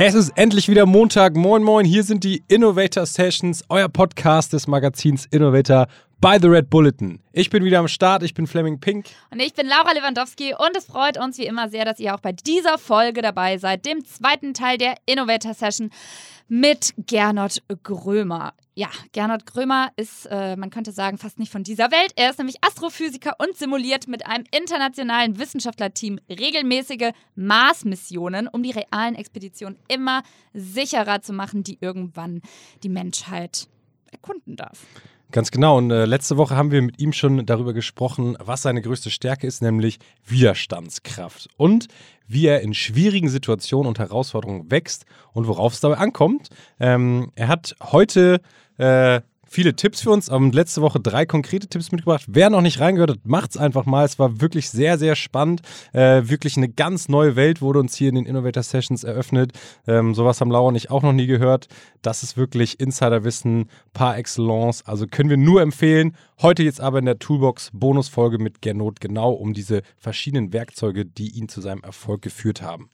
Es ist endlich wieder Montag. Moin, moin. Hier sind die Innovator Sessions, euer Podcast des Magazins Innovator by The Red Bulletin. Ich bin wieder am Start. Ich bin Fleming Pink. Und ich bin Laura Lewandowski. Und es freut uns wie immer sehr, dass ihr auch bei dieser Folge dabei seid, dem zweiten Teil der Innovator Session mit Gernot Grömer. Ja, Gernot Grömer ist, äh, man könnte sagen, fast nicht von dieser Welt. Er ist nämlich Astrophysiker und simuliert mit einem internationalen Wissenschaftlerteam regelmäßige Mars-Missionen, um die realen Expeditionen immer sicherer zu machen, die irgendwann die Menschheit erkunden darf. Ganz genau. Und äh, letzte Woche haben wir mit ihm schon darüber gesprochen, was seine größte Stärke ist, nämlich Widerstandskraft. Und wie er in schwierigen Situationen und Herausforderungen wächst und worauf es dabei ankommt. Ähm, er hat heute äh, viele Tipps für uns. Haben letzte Woche drei konkrete Tipps mitgebracht. Wer noch nicht reingehört hat, macht's einfach mal. Es war wirklich sehr, sehr spannend. Äh, wirklich eine ganz neue Welt wurde uns hier in den Innovator Sessions eröffnet. Ähm, sowas haben Laura und ich auch noch nie gehört. Das ist wirklich Insiderwissen par excellence. Also können wir nur empfehlen. Heute jetzt aber in der Toolbox Bonusfolge mit Gernot genau um diese verschiedenen Werkzeuge, die ihn zu seinem Erfolg geführt haben.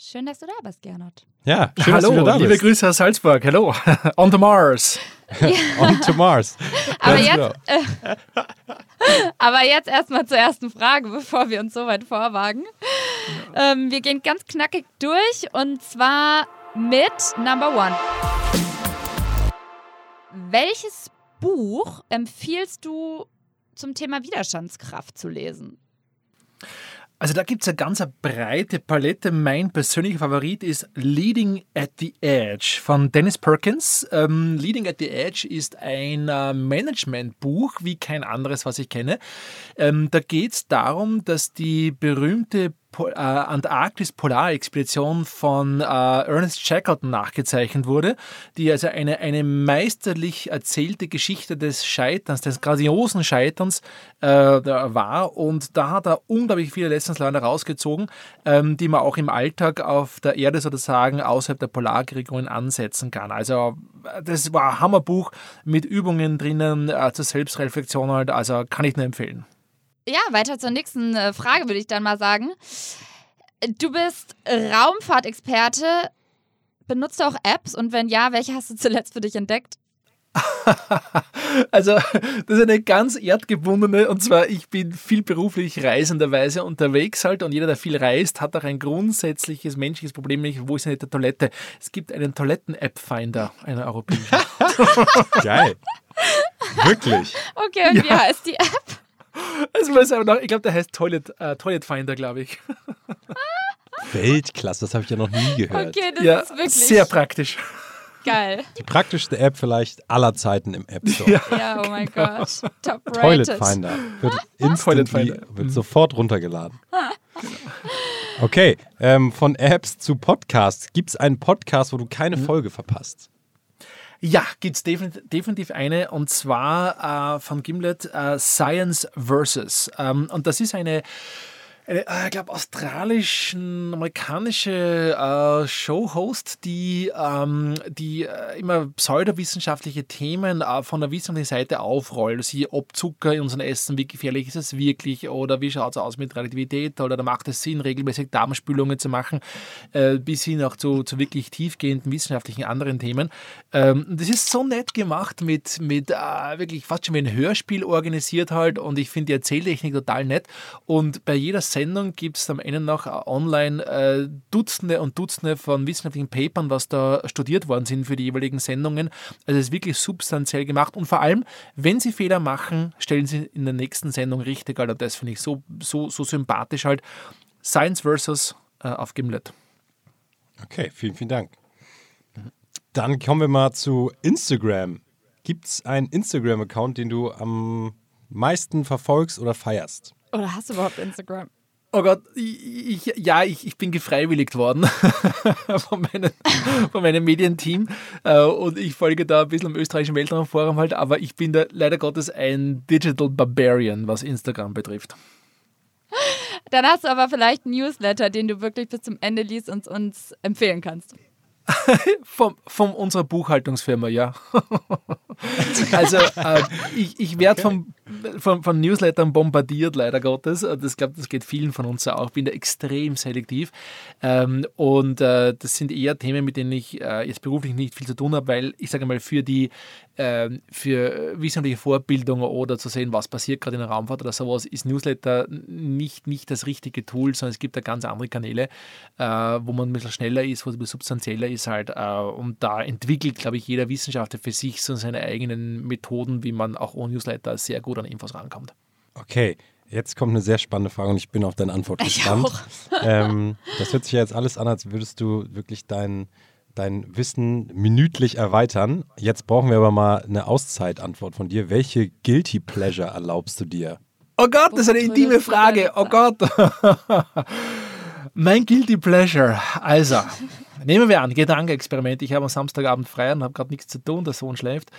Schön, dass du da bist, Gernot. Ja, schön, Hallo, dass du da liebe bist. Grüße aus Salzburg. Hallo, on to Mars. On to Mars. Aber jetzt, äh, aber jetzt erstmal zur ersten Frage, bevor wir uns so weit vorwagen. Ähm, wir gehen ganz knackig durch und zwar mit Number One. Welches Buch empfiehlst du zum Thema Widerstandskraft zu lesen? Also da gibt es eine ganz breite Palette. Mein persönlicher Favorit ist Leading at the Edge von Dennis Perkins. Ähm, Leading at the Edge ist ein äh, Managementbuch wie kein anderes, was ich kenne. Ähm, da geht es darum, dass die berühmte Äh, Antarktis-Polarexpedition von äh, Ernest Shackleton nachgezeichnet wurde, die also eine, eine meisterlich erzählte Geschichte des Scheiterns, des grandiosen Scheiterns äh, war. Und da hat er unglaublich viele Lessons learned rausgezogen, ähm, die man auch im Alltag auf der Erde sozusagen außerhalb der Polarregionen ansetzen kann. Also äh, das war ein Hammerbuch mit Übungen drinnen äh, zur Selbstreflexion halt, also kann ich nur empfehlen. Ja, weiter zur nächsten äh, Frage würde ich dann mal sagen. Du bist Raumfahrtexperte. Benutzt du auch Apps? Und wenn ja, welche hast du zuletzt für dich entdeckt? Also, das ist eine ganz erdgebundene, und zwar, ich bin viel beruflich reisenderweise unterwegs halt, und jeder, der viel reist, hat auch ein grundsätzliches menschliches Problem, nämlich, wo ist denn die Toilette? Es gibt einen Toiletten-App-Finder, einen europäischen. Geil. Wirklich. Okay, und wie Ja. heißt die App? Also, weiß aber noch, ich glaube, der heißt Toilet, äh, Toilet Finder, glaube ich. Weltklasse, das habe ich ja noch nie gehört. Okay, das ja, ist wirklich sehr praktisch. geil. Die praktischste App vielleicht aller Zeiten im App Store. Ja. Ja, oh mein Gott. Top Toilet rated. Finder wird Toilet Finder. wird sofort runtergeladen. Okay, ähm, von Apps zu Podcasts. Gibt es einen Podcast, wo du keine Folge verpasst? Ja, gibt's definitiv, definitiv eine und zwar äh, von Gimlet äh, Science Versus. Ähm, und das ist eine, eine äh, ich glaube, australischen, amerikanische äh, Show-Host, die, ähm, die äh, immer pseudowissenschaftliche Themen äh, von der wissenschaftlichen Seite aufrollt. Sie, ob Zucker in unserem Essen, wie gefährlich ist es wirklich oder wie schaut es aus mit Relativität oder da macht es Sinn, regelmäßig Darmspülungen zu machen, äh, bis hin auch zu, zu wirklich tiefgehenden wissenschaftlichen anderen Themen. Ähm, das ist so nett gemacht mit, mit äh, wirklich fast schon wie ein Hörspiel organisiert halt und ich finde die Erzähltechnik total nett und bei jeder Sendung gibt es am Ende noch äh, online äh, Dutzende und Dutzende von wissenschaftlichen Papern, was da studiert worden sind für die jeweiligen Sendungen. Also es ist wirklich substanziell gemacht und vor allem, wenn sie Fehler machen, stellen sie in der nächsten Sendung richtig, also das finde ich so, so, so sympathisch halt. Science versus äh, auf Gimlet. Okay, vielen, vielen Dank. Dann kommen wir mal zu Instagram. Gibt es einen Instagram-Account, den du am meisten verfolgst oder feierst? Oder hast du überhaupt Instagram? Oh Gott, ich, ich, ja, ich, ich bin gefreiwilligt worden von, meinem, von meinem Medienteam äh, und ich folge da ein bisschen am österreichischen Weltraumforum halt, aber ich bin da leider Gottes ein Digital Barbarian, was Instagram betrifft. Dann hast du aber vielleicht einen Newsletter, den du wirklich bis zum Ende liest und uns empfehlen kannst. Von, von unserer Buchhaltungsfirma, ja. also äh, ich, ich werde vom von, von Newslettern bombardiert, leider Gottes. Das glaube das geht vielen von uns auch. Bin da extrem selektiv. Ähm, und äh, das sind eher Themen, mit denen ich äh, jetzt beruflich nicht viel zu tun habe, weil ich sage mal, für die ähm, für wissenschaftliche Vorbildung oder zu sehen, was passiert gerade in der Raumfahrt oder sowas, ist Newsletter nicht, nicht das richtige Tool, sondern es gibt da ganz andere Kanäle, äh, wo man ein bisschen schneller ist, wo es ein bisschen substanzieller ist halt. Äh, und da entwickelt, glaube ich, jeder Wissenschaftler für sich so seine eigenen Methoden, wie man auch ohne Newsletter sehr gut an Infos rankommt. Okay. Jetzt kommt eine sehr spannende Frage und ich bin auf deine Antwort gespannt. Ähm, das hört sich ja jetzt alles an, als würdest du wirklich dein, dein Wissen minütlich erweitern. Jetzt brauchen wir aber mal eine Auszeitantwort von dir. Welche Guilty Pleasure erlaubst du dir? Oh Gott, das ist eine intime Frage. Oh Gott. mein Guilty Pleasure. Also, nehmen wir an, Gedankenexperiment. Ich habe am Samstagabend frei und habe gerade nichts zu tun, der Sohn schläft.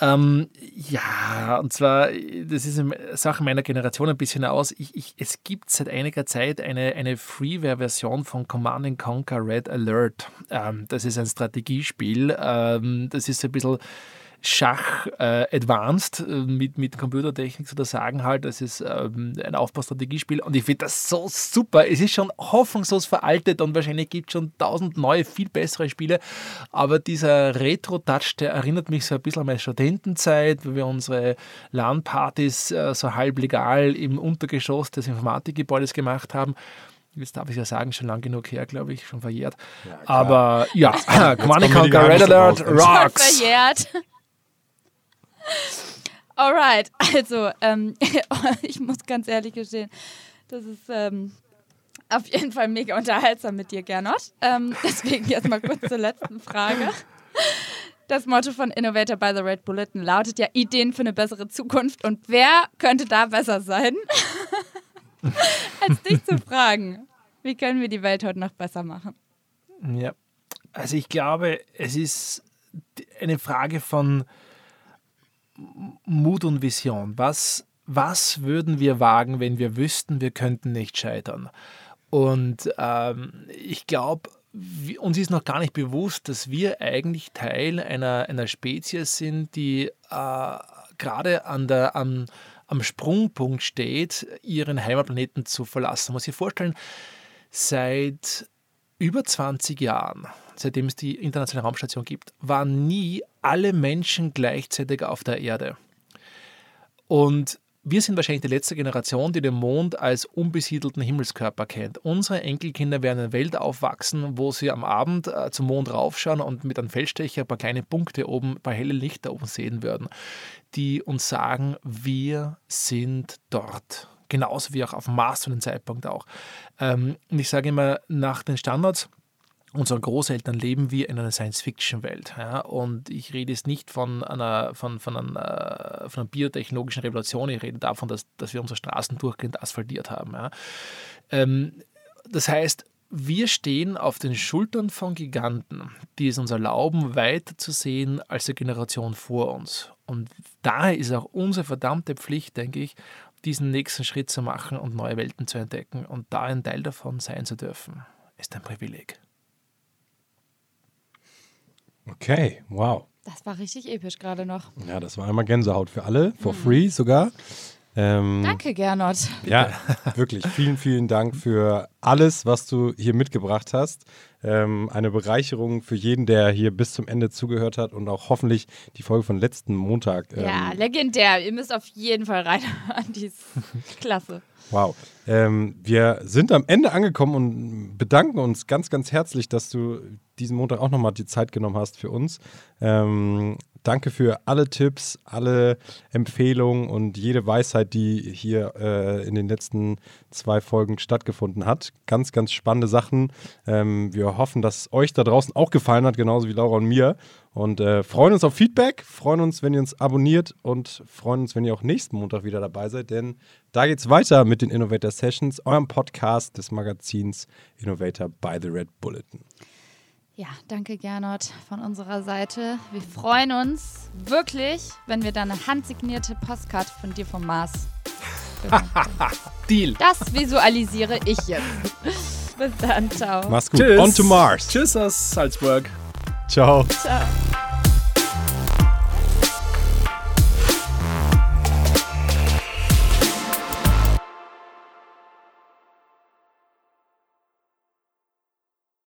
Ähm, ja, und zwar, das ist eine Sache meiner Generation ein bisschen aus. Ich, ich, es gibt seit einiger Zeit eine, eine Freeware-Version von Command Conquer Red Alert. Ähm, das ist ein Strategiespiel. Ähm, das ist ein bisschen Schach äh, Advanced äh, mit, mit Computertechnik sozusagen halt. Das ist ähm, ein Aufbaustrategiespiel und ich finde das so super. Es ist schon hoffnungslos veraltet und wahrscheinlich gibt es schon tausend neue, viel bessere Spiele. Aber dieser Retro-Touch, der erinnert mich so ein bisschen an meine Studentenzeit, wo wir unsere LAN-Partys äh, so halb legal im Untergeschoss des Informatikgebäudes gemacht haben jetzt darf ich ja sagen, schon lang genug her, glaube ich, schon verjährt. Ja, Aber ja, Command Conquer Red Alert rocks. Verjährt. Alright, also ähm, ich muss ganz ehrlich gestehen, das ist ähm, auf jeden Fall mega unterhaltsam mit dir, Gernot. Ähm, deswegen jetzt mal kurz zur letzten Frage. Das Motto von Innovator by the Red Bulletin lautet ja Ideen für eine bessere Zukunft. Und wer könnte da besser sein, als dich zu fragen, wie können wir die Welt heute noch besser machen? Ja, also ich glaube, es ist eine Frage von Mut und Vision. Was, was würden wir wagen, wenn wir wüssten, wir könnten nicht scheitern? Und ähm, ich glaube, uns ist noch gar nicht bewusst, dass wir eigentlich Teil einer, einer Spezies sind, die äh, gerade an der, am, am Sprungpunkt steht, ihren Heimatplaneten zu verlassen. Man muss sich vorstellen, seit über 20 Jahren, seitdem es die internationale Raumstation gibt, waren nie alle Menschen gleichzeitig auf der Erde. Und wir sind wahrscheinlich die letzte Generation, die den Mond als unbesiedelten Himmelskörper kennt. Unsere Enkelkinder werden in einer Welt aufwachsen, wo sie am Abend äh, zum Mond raufschauen und mit einem Feldstecher ein paar kleine Punkte oben, ein paar helle Lichter oben sehen würden, die uns sagen, wir sind dort. Genauso wie auch auf Mars zu dem Zeitpunkt auch. Ähm, und ich sage immer, nach den Standards unserer Großeltern leben wir in einer Science-Fiction-Welt. Ja? Und ich rede jetzt nicht von einer, von, von, einer, von einer biotechnologischen Revolution, ich rede davon, dass, dass wir unsere Straßen durchgehend asphaltiert haben. Ja? Ähm, das heißt, wir stehen auf den Schultern von Giganten, die es uns erlauben, weiter zu sehen als die Generation vor uns. Und daher ist auch unsere verdammte Pflicht, denke ich, diesen nächsten Schritt zu machen und neue Welten zu entdecken und da ein Teil davon sein zu dürfen, ist ein Privileg. Okay, wow. Das war richtig episch gerade noch. Ja, das war einmal Gänsehaut für alle, for mhm. free sogar. Ähm, Danke, Gernot. Ja, wirklich. Vielen, vielen Dank für alles, was du hier mitgebracht hast. Ähm, eine Bereicherung für jeden, der hier bis zum Ende zugehört hat und auch hoffentlich die Folge von letzten Montag. Ähm, ja, legendär. Ihr müsst auf jeden Fall reinhören. Die ist klasse. Wow. Ähm, wir sind am Ende angekommen und bedanken uns ganz, ganz herzlich, dass du diesen Montag auch nochmal die Zeit genommen hast für uns. Ähm, danke für alle Tipps, alle Empfehlungen und jede Weisheit, die hier äh, in den letzten zwei Folgen stattgefunden hat. Ganz, ganz spannende Sachen. Ähm, wir hoffen, dass es euch da draußen auch gefallen hat, genauso wie Laura und mir. Und äh, freuen uns auf Feedback, freuen uns, wenn ihr uns abonniert und freuen uns, wenn ihr auch nächsten Montag wieder dabei seid, denn da geht es weiter mit den Innovator Sessions, eurem Podcast des Magazins Innovator by the Red Bulletin. Ja, danke Gernot von unserer Seite. Wir freuen uns wirklich, wenn wir dann eine handsignierte Postkarte von dir vom Mars Deal. Das visualisiere ich jetzt. Bis dann, ciao. Mach's gut. Tschüss. On to Mars. Tschüss aus Salzburg. Ciao. Ciao.